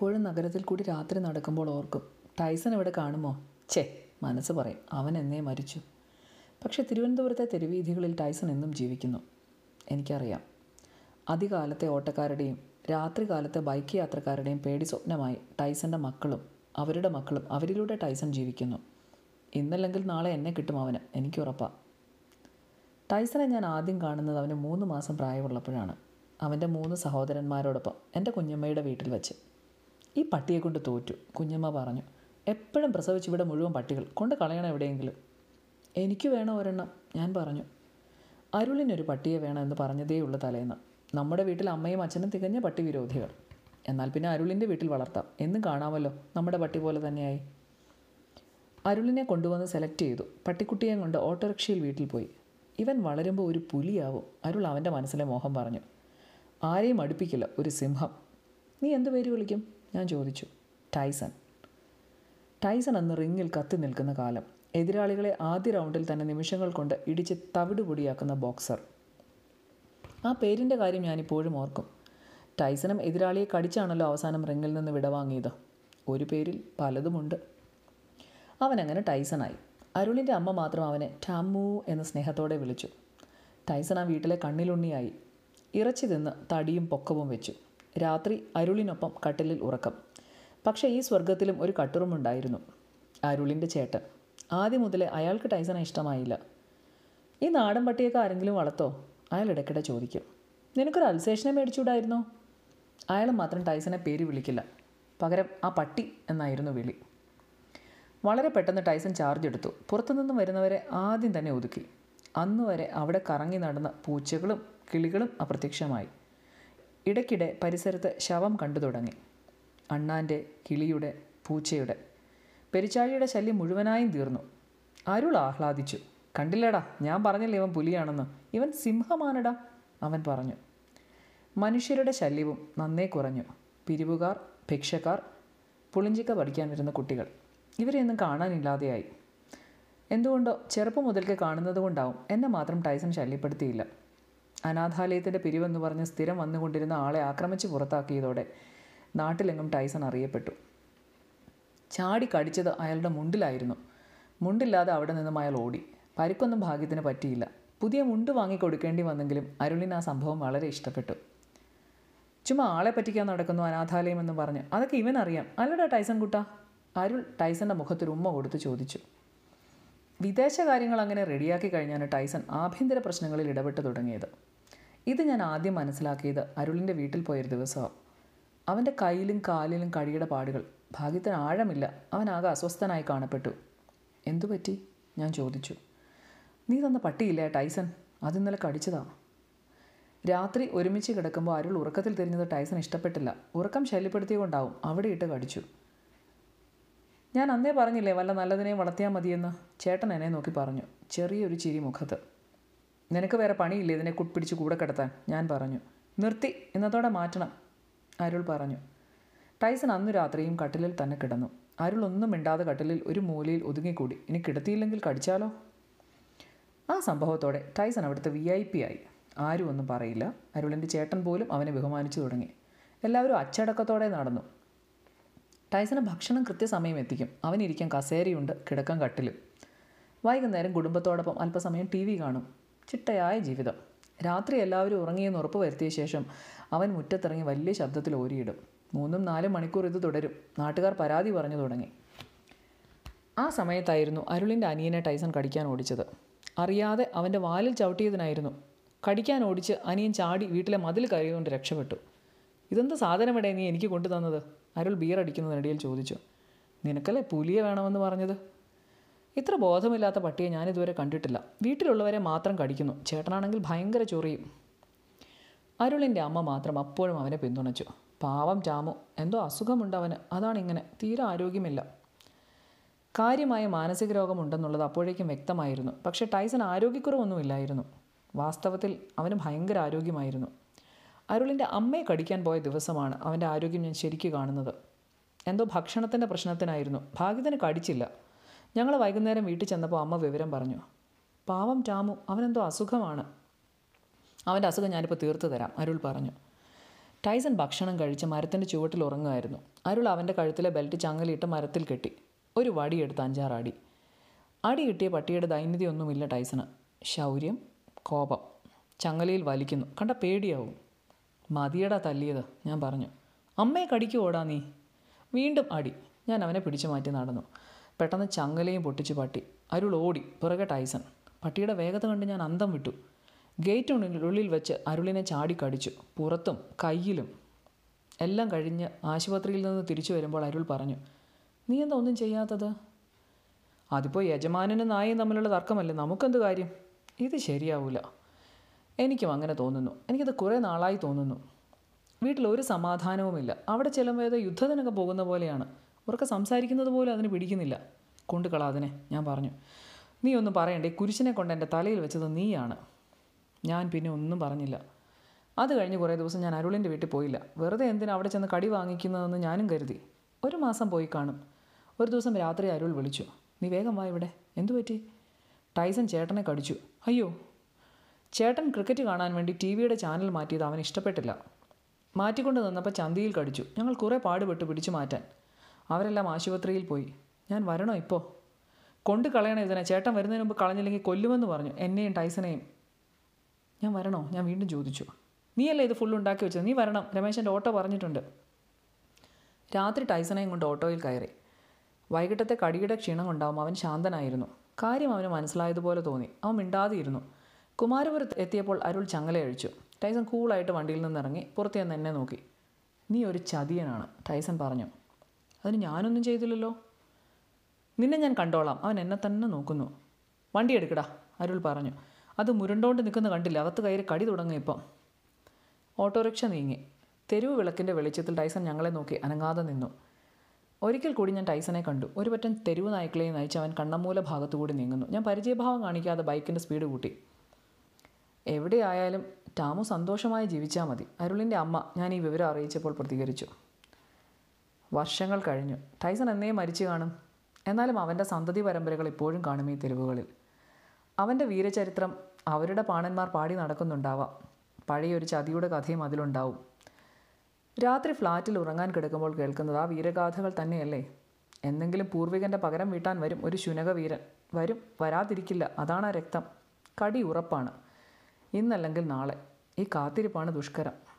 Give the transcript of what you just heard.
ഇപ്പോഴും നഗരത്തിൽ കൂടി രാത്രി നടക്കുമ്പോൾ ഓർക്കും ടൈസൺ ഇവിടെ കാണുമോ? ഛേ മനസ്സ് പറയും അവൻ എന്നേ മരിച്ചു. പക്ഷേ തിരുവനന്തപുരത്തെ തെരുവീഥികളിൽ ടൈസൺ എന്നും ജീവിക്കുന്നു. എനിക്കറിയാം. അതികാലത്തെ ഓട്ടക്കാരുടെയും രാത്രികാലത്തെ ബൈക്ക് യാത്രക്കാരുടെയും പേടി സ്വപ്നമായി ടൈസന്റെ മക്കളും അവരുടെ മക്കളും അവരിലൂടെ ടൈസൺ ജീവിക്കുന്നു. ഇന്നല്ലെങ്കിൽ നാളെ എന്നെ കിട്ടും അവന് എനിക്കുറപ്പാണ് ടൈസനെ ഞാൻ ആദ്യം കാണുന്നത് അവന് മൂന്ന് മാസം പ്രായമുള്ളപ്പോഴാണ്. അവന്റെ മൂന്ന് സഹോദരന്മാരോടൊപ്പം എന്റെ കുഞ്ഞമ്മയുടെ വീട്ടിൽ വെച്ച്. ഈ പട്ടിയെ കൊണ്ട് തോറ്റു കുഞ്ഞമ്മ പറഞ്ഞു. എപ്പോഴും പ്രസവിച്ച് ഇവിടെ മുഴുവൻ പട്ടികൾ. കൊണ്ട് കളയണം എവിടെയെങ്കിലും. എനിക്ക് വേണം ഒരെണ്ണം? ഞാൻ പറഞ്ഞു. അരുളിനൊരു പട്ടിയെ വേണം എന്ന് പറഞ്ഞതേയുള്ളൂ തലേന്ന്. നമ്മുടെ വീട്ടിൽ അമ്മയും അച്ഛനും തികഞ്ഞ പട്ടി വിരോധികൾ. എന്നാൽ പിന്നെ അരുളിന്റെ വീട്ടിൽ വളർത്താം. എന്നും കാണാമല്ലോ. നമ്മുടെ പട്ടി പോലെ തന്നെയായി. അരുളിനെ കൊണ്ടുവന്ന് സെലക്ട് ചെയ്തു. പട്ടിക്കുട്ടിയെ കൊണ്ട് ഓട്ടോറിക്ഷയിൽ വീട്ടിൽ പോയി. ഇവൻ വളരുമ്പോൾ ഒരു പുലിയാവും. അരുൾ അവന്റെ മനസ്സിലെ മോഹം പറഞ്ഞു. ആരെയും അടുപ്പിക്കില്ല. ഒരു സിംഹം. നീ എന്ത് പേര് വിളിക്കും? ഞാൻ ചോദിച്ചു ടൈസൺ. ടൈസൺ അന്ന് റിങ്ങിൽ കത്തി നിൽക്കുന്ന കാലം. എതിരാളികളെ ആദ്യ റൗണ്ടിൽ തന്നെ നിമിഷങ്ങൾ കൊണ്ട് ഇടിച്ച് തവിട് പൊടിയാക്കുന്ന ബോക്സർ. ആ പേരിന്റെ കാര്യം ഞാനിപ്പോഴും ഓർക്കും. ടൈസണും എതിരാളിയെ കടിച്ചാണല്ലോ അവസാനം റിങ്ങിൽ നിന്ന് വിടവാങ്ങിയത്. ഒരു പേരിൽ പലതുമുണ്ട്. അവനങ്ങനെ ടൈസണായി. അരുളിന്റെ അമ്മ മാത്രം അവനെ ടാമു എന്ന സ്നേഹത്തോടെ വിളിച്ചു. ടൈസൺ ആ വീട്ടിലെ കണ്ണിലുണ്ണിയായി. ഇറച്ചി തിന്ന് തടിയും പൊക്കവും വെച്ചു. രാത്രി അരുളിനൊപ്പം കട്ടിലിൽ ഉറക്കം. പക്ഷേ ഈ സ്വർഗത്തിലും ഒരു കട്ടുറുമുണ്ടായിരുന്നു. അരുളിന്റെ ചേട്ടൻ. ആദ്യം മുതലേ അയാൾക്ക് ടൈസനെ ഇഷ്ടമായില്ല. ഈ നാടൻ പട്ടിയൊക്കെ ആരെങ്കിലും വളർത്തോ? അയാൾ ഇടയ്ക്കിടെ ചോദിക്കും. നിനക്കൊരു അൽസേഷനെ മേടിച്ചുകൂടായിരുന്നോ? അയാൾ മാത്രം ടൈസനെ പേര് വിളിക്കില്ല. പകരം ആ പട്ടി എന്നായിരുന്നു വിളി. വളരെ പെട്ടെന്ന് ടൈസൺ ചാർജ് എടുത്തു. പുറത്തുനിന്നും വരുന്നവരെ ആദ്യം തന്നെ ഒതുക്കി. അന്നുവരെ അവിടെ കറങ്ങി നടന്ന പൂച്ചകളും കിളികളും അപ്രത്യക്ഷമായി. ഇടയ്ക്കിടെ പരിസരത്ത് ശവം കണ്ടു തുടങ്ങി. അണ്ണാന്റെ കിളിയുടെ പൂച്ചയുടെ. പെരിച്ചാഴിയുടെ ശല്യം മുഴുവനായും തീർന്നു. അരുൾ ആഹ്ലാദിച്ചു. കണ്ടില്ലടാ ഞാൻ പറഞ്ഞില്ല ഇവൻ പുലിയാണെന്ന്? ഇവൻ സിംഹമാനടാ അവൻ പറഞ്ഞു. മനുഷ്യരുടെ ശല്യവും നന്നേ കുറഞ്ഞു. പിരിവുകാർ ഭിക്ഷക്കാർ പുളിഞ്ചിക്ക പഠിക്കാൻ വരുന്ന കുട്ടികൾ ഇവരെയൊന്നും കാണാനില്ലാതെയായി. എന്തുകൊണ്ടോ ചെറുപ്പം മുതൽക്ക് കാണുന്നത് കൊണ്ടാവും എന്നെ മാത്രം ടൈസൺ ശല്യപ്പെടുത്തിയില്ല. അനാഥാലയത്തിന്റെ പിരിവെന്ന് പറഞ്ഞ് സ്ഥിരം വന്നുകൊണ്ടിരുന്ന ആളെ ആക്രമിച്ച് പുറത്താക്കിയതോടെ നാട്ടിലെങ്ങും ടൈസൺ അറിയപ്പെട്ടു. ചാടി കടിച്ചത് അയാളുടെ മുണ്ടിലായിരുന്നു. മുണ്ടില്ലാതെ അവിടെ നിന്നും അയാൾ ഓടി. പരിക്കൊന്നും ഭാഗ്യത്തിന് പറ്റിയില്ല. പുതിയ മുണ്ട് വാങ്ങിക്കൊടുക്കേണ്ടി വന്നെങ്കിലും അരുളിന് ആ സംഭവം വളരെ ഇഷ്ടപ്പെട്ടു. ചുമ്മാ ആളെ പറ്റിക്കാൻ നടക്കുന്നു അനാഥാലയം എന്ന് പറഞ്ഞ്. അതൊക്കെ ഇവൻ അറിയാം അല്ലടാ ടൈസൺ കുട്ട. അരുൾ ടൈസന്റെ മുഖത്തൊരു ഉമ്മ കൊടുത്ത് ചോദിച്ചു. വിദേശകാര്യങ്ങൾ അങ്ങനെ റെഡിയാക്കി കഴിഞ്ഞാണ് ടൈസൺ ആഭ്യന്തര പ്രശ്നങ്ങളിൽ ഇടപെട്ട് തുടങ്ങിയത്. ഇത് ഞാൻ ആദ്യം മനസ്സിലാക്കിയത് അരുളിന്റെ വീട്ടിൽ പോയൊരു ദിവസമാണ് അവന്റെ കയ്യിലും കാലിലും കടിയുടെ പാടുകൾ. ഭാഗ്യത്തിന് ആഴമില്ല. അവനാകെ അസ്വസ്ഥനായി കാണപ്പെട്ടു. എന്തു പറ്റി? ഞാൻ ചോദിച്ചു. നീ തന്ന പട്ടിയില്ലേ ടൈസൺ? അത് ഇന്നലെ കടിച്ചതാ. രാത്രി ഒരുമിച്ച് കിടക്കുമ്പോൾ അരുൾ ഉറക്കത്തിൽ തിരിഞ്ഞത് ടൈസൺ ഇഷ്ടപ്പെട്ടില്ല. ഉറക്കം ശല്യപ്പെടുത്തിയുകൊണ്ടാവും അവിടെ ഇട്ട് കടിച്ചു. ഞാൻ അന്നേ പറഞ്ഞില്ലേ വല്ല നല്ലതിനെയും വളർത്തിയാൽ മതിയെന്ന്? ചേട്ടൻ എന്നെ നോക്കി പറഞ്ഞു. ചെറിയൊരു ചിരി മുഖത്ത് നിനക്ക് വേറെ പണിയില്ലേ? ഇതിനെ കുപ്പിടിച്ച് കൂടെ കിടത്താൻ. ഞാൻ പറഞ്ഞു. നിർത്തി. ഇന്നത്തോടെ മാറ്റണം. അരുൾ പറഞ്ഞു. ടൈസൺ അന്നു രാത്രിയും കട്ടിലിൽ തന്നെ കിടന്നു. അരുൾ ഒന്നും മിണ്ടാതെ കട്ടിലിൽ ഒരു മൂലയിൽ ഒതുങ്ങിക്കൂടി. ഇനി കിടത്തിയില്ലെങ്കിൽ കടിച്ചാലോ? ആ സംഭവത്തോടെ ടൈസൺ അവിടുത്തെ വി ഐ പി ആയി. ആരും ഒന്നും പറയില്ല. അരുളിന്റെ ചേട്ടൻ പോലും അവനെ ബഹുമാനിച്ചു തുടങ്ങി. എല്ലാവരും അച്ചടക്കത്തോടെ നടന്നു. ടൈസന് ഭക്ഷണം കൃത്യസമയം എത്തിക്കും. അവനിരിക്കാൻ കസേരയുണ്ട്. കിടക്കാൻ കട്ടിലും. വൈകുന്നേരം കുടുംബത്തോടൊപ്പം അല്പസമയം ടി വി കാണും. ചിട്ടയായ ജീവിതം. രാത്രി എല്ലാവരും ഉറങ്ങിയെന്ന് ഉറപ്പ് വരുത്തിയ ശേഷം അവൻ മുറ്റത്തിറങ്ങി വലിയ ശബ്ദത്തിൽ ഓരിയിടും മൂന്നും നാലും മണിക്കൂർ ഇത് തുടരും. നാട്ടുകാർ പരാതി പറഞ്ഞു തുടങ്ങി. ആ സമയത്തായിരുന്നു അരുളിന്റെ അനിയനെ ടൈസൺ കടിക്കാൻ ഓടിച്ചത്. അറിയാതെ അവന്റെ വാലിൽ ചവിട്ടിയതിനായിരുന്നു. കടിക്കാൻ ഓടിച്ച് അനിയൻ ചാടി വീട്ടിലെ മതിൽ കയറിയുകൊണ്ട് രക്ഷപ്പെട്ടു. ഇതെന്ത് സാധനമിടെ നീ എനിക്ക് കൊണ്ടുതന്നത്? അരുൾ ബിയർ അടിക്കുന്നതിനിടയിൽ ചോദിച്ചു. നിനക്കല്ലേ പുലിയെ വേണമെന്ന് പറഞ്ഞത്? ഇത്ര ബോധമില്ലാത്ത പട്ടിയെ ഞാനിതുവരെ കണ്ടിട്ടില്ല. വീട്ടിലുള്ളവരെ മാത്രം കടിക്കുന്നു. ചേട്ടനാണെങ്കിൽ ഭയങ്കര ചൊറിയും. അരുളിന്റെ അമ്മ മാത്രം അപ്പോഴും അവനെ പിന്തുണച്ചു. പാവം ചാമു. എന്തോ അസുഖമുണ്ട് അവന്. അതാണിങ്ങനെ തീരെ ആരോഗ്യമില്ല. കാര്യമായ മാനസിക രോഗമുണ്ടെന്നുള്ളത് അപ്പോഴേക്കും വ്യക്തമായിരുന്നു. പക്ഷേ ടൈസൺ ആരോഗ്യക്കുറവൊന്നുമില്ലായിരുന്നു. വാസ്തവത്തിൽ അവന് ഭയങ്കര ആരോഗ്യമായിരുന്നു. അരുളിന്റെ അമ്മയെ കടിക്കാൻ പോയ ദിവസമാണ് അവന്റെ ആരോഗ്യം ഞാൻ ശരിക്ക് കാണുന്നത്. എന്തോ ഭക്ഷണത്തിന്റെ പ്രശ്നത്തിനായിരുന്നു. ഭാഗ്യത്തിന് കടിച്ചില്ല. ഞങ്ങൾ വൈകുന്നേരം വീട്ടിൽ ചെന്നപ്പോൾ അമ്മ വിവരം പറഞ്ഞു. പാവം ടാമു അവനെന്തോ അസുഖമാണ്. അവന്റെ അസുഖം ഞാനിപ്പോൾ തീർത്തു തരാം അരുൾ പറഞ്ഞു. ടൈസൺ ഭക്ഷണം കഴിച്ച് മരത്തിന്റെ ചുവട്ടിൽ ഉറങ്ങുമായിരുന്നു. അരുൾ അവന്റെ കഴുത്തിലെ ബെൽറ്റ് ചങ്ങലിട്ട് മരത്തിൽ കെട്ടി. ഒരു വടിയെടുത്ത് അഞ്ചാറടി. അടി കിട്ടിയ പട്ടിയുടെ ദൈന്യതയൊന്നുമില്ല ടൈസണ്. ശൗര്യം കോപം. ചങ്ങലയിൽ വലിക്കുന്നു. കണ്ട പേടിയാവും. മതിയടാ തല്ലിയത് ഞാൻ പറഞ്ഞു. അമ്മയെ കടിക്കുവോടാ നീ? വീണ്ടും അടി. ഞാൻ അവനെ പിടിച്ചു മാറ്റി നടന്നു. പെട്ടെന്ന് ചങ്ങലയും പൊട്ടിച്ച് പട്ടി. അരുൾ ഓടി. പിറകെ ടൈസൺ. പട്ടിയുടെ വേഗത കണ്ട് ഞാൻ അന്തം വിട്ടു. ഗേറ്റിനുള്ളിൽ വെച്ച് അരുളിനെ ചാടിക്കടിച്ചു പുറത്തും കയ്യിലും എല്ലാം കഴിഞ്ഞ് ആശുപത്രിയിൽ നിന്ന് തിരിച്ചു വരുമ്പോൾ അരുൾ പറഞ്ഞു നീ എന്താ ഒന്നും ചെയ്യാത്തത്? അതിപ്പോൾ യജമാനനും നായയും തമ്മിലുള്ള തർക്കമല്ലേ? നമുക്കെന്ത് കാര്യം? ഇത് ശരിയാവില്ല എനിക്കും അങ്ങനെ തോന്നുന്നു. എനിക്കത് കുറേ നാളായി തോന്നുന്നു. വീട്ടിൽ ഒരു സമാധാനവുമില്ല. അവിടെ ചെല്ലുമ്പോൾ യുദ്ധത്തിനൊക്കെ പോകുന്ന പോലെയാണ്. ഉറക്കെ സംസാരിക്കുന്നത് പോലും അതിന് പിടിക്കുന്നില്ല. കൊണ്ടുകള അതിനെ ഞാൻ പറഞ്ഞു. നീ ഒന്നും പറയണ്ടേ കുരിശിനെ കൊണ്ട് എന്റെ തലയിൽ വെച്ചത് നീയാണ്. ഞാൻ പിന്നെ ഒന്നും പറഞ്ഞില്ല. അത് കഴിഞ്ഞ് കുറേ ദിവസം ഞാൻ അരുളിന്റെ വീട്ടിൽ പോയില്ല. വെറുതെ എന്തിനാ അവിടെ ചെന്ന് കടി വാങ്ങിക്കുന്നതെന്ന് ഞാനും കരുതി. ഒരു മാസം പോയി കാണും. ഒരു ദിവസം രാത്രി അരുൾ വിളിച്ചു. നീ വേഗം വാ ഇവിടെ. എന്തു പറ്റി? ടൈസൺ ചേട്ടനെ കടിച്ചു. അയ്യോ ചേട്ടൻ ക്രിക്കറ്റ് കാണാൻ വേണ്ടി ടി വിയുടെ ചാനൽ മാറ്റിയത് അവൻ ഇഷ്ടപ്പെട്ടില്ല. മാറ്റിക്കൊണ്ട് നിന്നപ്പോൾ ചന്തിയിൽ കടിച്ചു. ഞങ്ങൾ കുറേ പാടുപെട്ട് പിടിച്ചു മാറ്റാൻ. അവരെല്ലാം ആശുപത്രിയിൽ പോയി. ഞാൻ വരണോ ഇപ്പോൾ കൊണ്ട് കളയണം ഇതിനെ. ചേട്ടൻ വരുന്നതിന് മുമ്പ് കളഞ്ഞില്ലെങ്കിൽ കൊല്ലുമെന്ന് പറഞ്ഞു. എന്നെയും ടൈസനെയും ഞാൻ വരണോ? ഞാൻ വീണ്ടും ചോദിച്ചു. നീയല്ലേ ഇത് ഫുൾ ഉണ്ടാക്കി വെച്ചത്? നീ വരണം. രമേശന്റെ ഓട്ടോ പറഞ്ഞിട്ടുണ്ട്. രാത്രി ടൈസനെയും കൊണ്ട് ഓട്ടോയിൽ കയറി. വൈകിട്ടത്തെ കടിയുടെ ക്ഷീണം കൊണ്ടാവും അവൻ ശാന്തനായിരുന്നു. കാര്യം അവന് മനസ്സിലായതുപോലെ തോന്നി. അവൻ മിണ്ടാതിരുന്നു. കുമാരപുരത്ത് എത്തിയപ്പോൾ അരുൾ ചങ്ങലയഴിച്ചു ടൈസൺ കൂളായിട്ട് വണ്ടിയിൽ നിന്നിറങ്ങി പുറത്തു നിന്ന് എന്നെ നോക്കി. നീ ഒരു ചതിയനാണ് ടൈസൺ പറഞ്ഞു. അതിന് ഞാനൊന്നും ചെയ്തില്ലല്ലോ. നിന്നെ ഞാൻ കണ്ടോളാം. അവൻ എന്നെ തന്നെ നോക്കുന്നു. വണ്ടി എടുക്കടാ അരുൾ പറഞ്ഞു. അത് മുരണ്ടോണ്ട് നിൽക്കുന്ന കണ്ടില്ല? അകത്ത് കയറി കടി തുടങ്ങി ഇപ്പം. ഓട്ടോറിക്ഷ നീങ്ങി. തെരുവ് വിളക്കിന്റെ വെളിച്ചത്തിൽ ടൈസൺ ഞങ്ങളെ നോക്കി അനങ്ങാതെ നിന്നു. ഒരിക്കൽ കൂടി ഞാൻ ടൈസനെ കണ്ടു. ഒരു പറ്റം തെരുവ് നായ്ക്കളെയും നയിച്ച് അവൻ കണ്ണമൂല ഭാഗത്തുകൂടി നീങ്ങുന്നു. ഞാൻ പരിചയഭാവം കാണിക്കാതെ ബൈക്കിന്റെ സ്പീഡ് കൂട്ടി. എവിടെയായാലും ടാമു സന്തോഷമായി ജീവിച്ചാൽ മതി. അരുളിന്റെ അമ്മ ഞാൻ ഈ വിവരം അറിയിച്ചപ്പോൾ പ്രതികരിച്ചു. വർഷങ്ങൾ കഴിഞ്ഞു. ടൈസൺ എന്നേ മരിച്ചു കാണും. എന്നാലും അവന്റെ സന്തതി പരമ്പരകൾ ഇപ്പോഴും കാണും ഈ തെരുവുകളിൽ. അവന്റെ വീരചരിത്രം അവരുടെ പാണന്മാർ പാടി നടക്കുന്നുണ്ടാവാം. പഴയൊരു ചതിയുടെ കഥയും അതിലുണ്ടാവും. രാത്രി ഫ്ലാറ്റിൽ ഉറങ്ങാൻ കിടക്കുമ്പോൾ കേൾക്കുന്നത് ആ വീരഗാഥകൾ തന്നെയല്ലേ? എന്തെങ്കിലും പൂർവികന്റെ പകരം വീട്ടാൻ വരും ഒരു ശുനക വീരൻ വരും വരാതിരിക്കില്ല അതാണ് ആ രക്തം. കടി ഉറപ്പാണ്. ഇന്നല്ലെങ്കിൽ നാളെ. ഈ കാത്തിരിപ്പാണ് ദുഷ്കരം.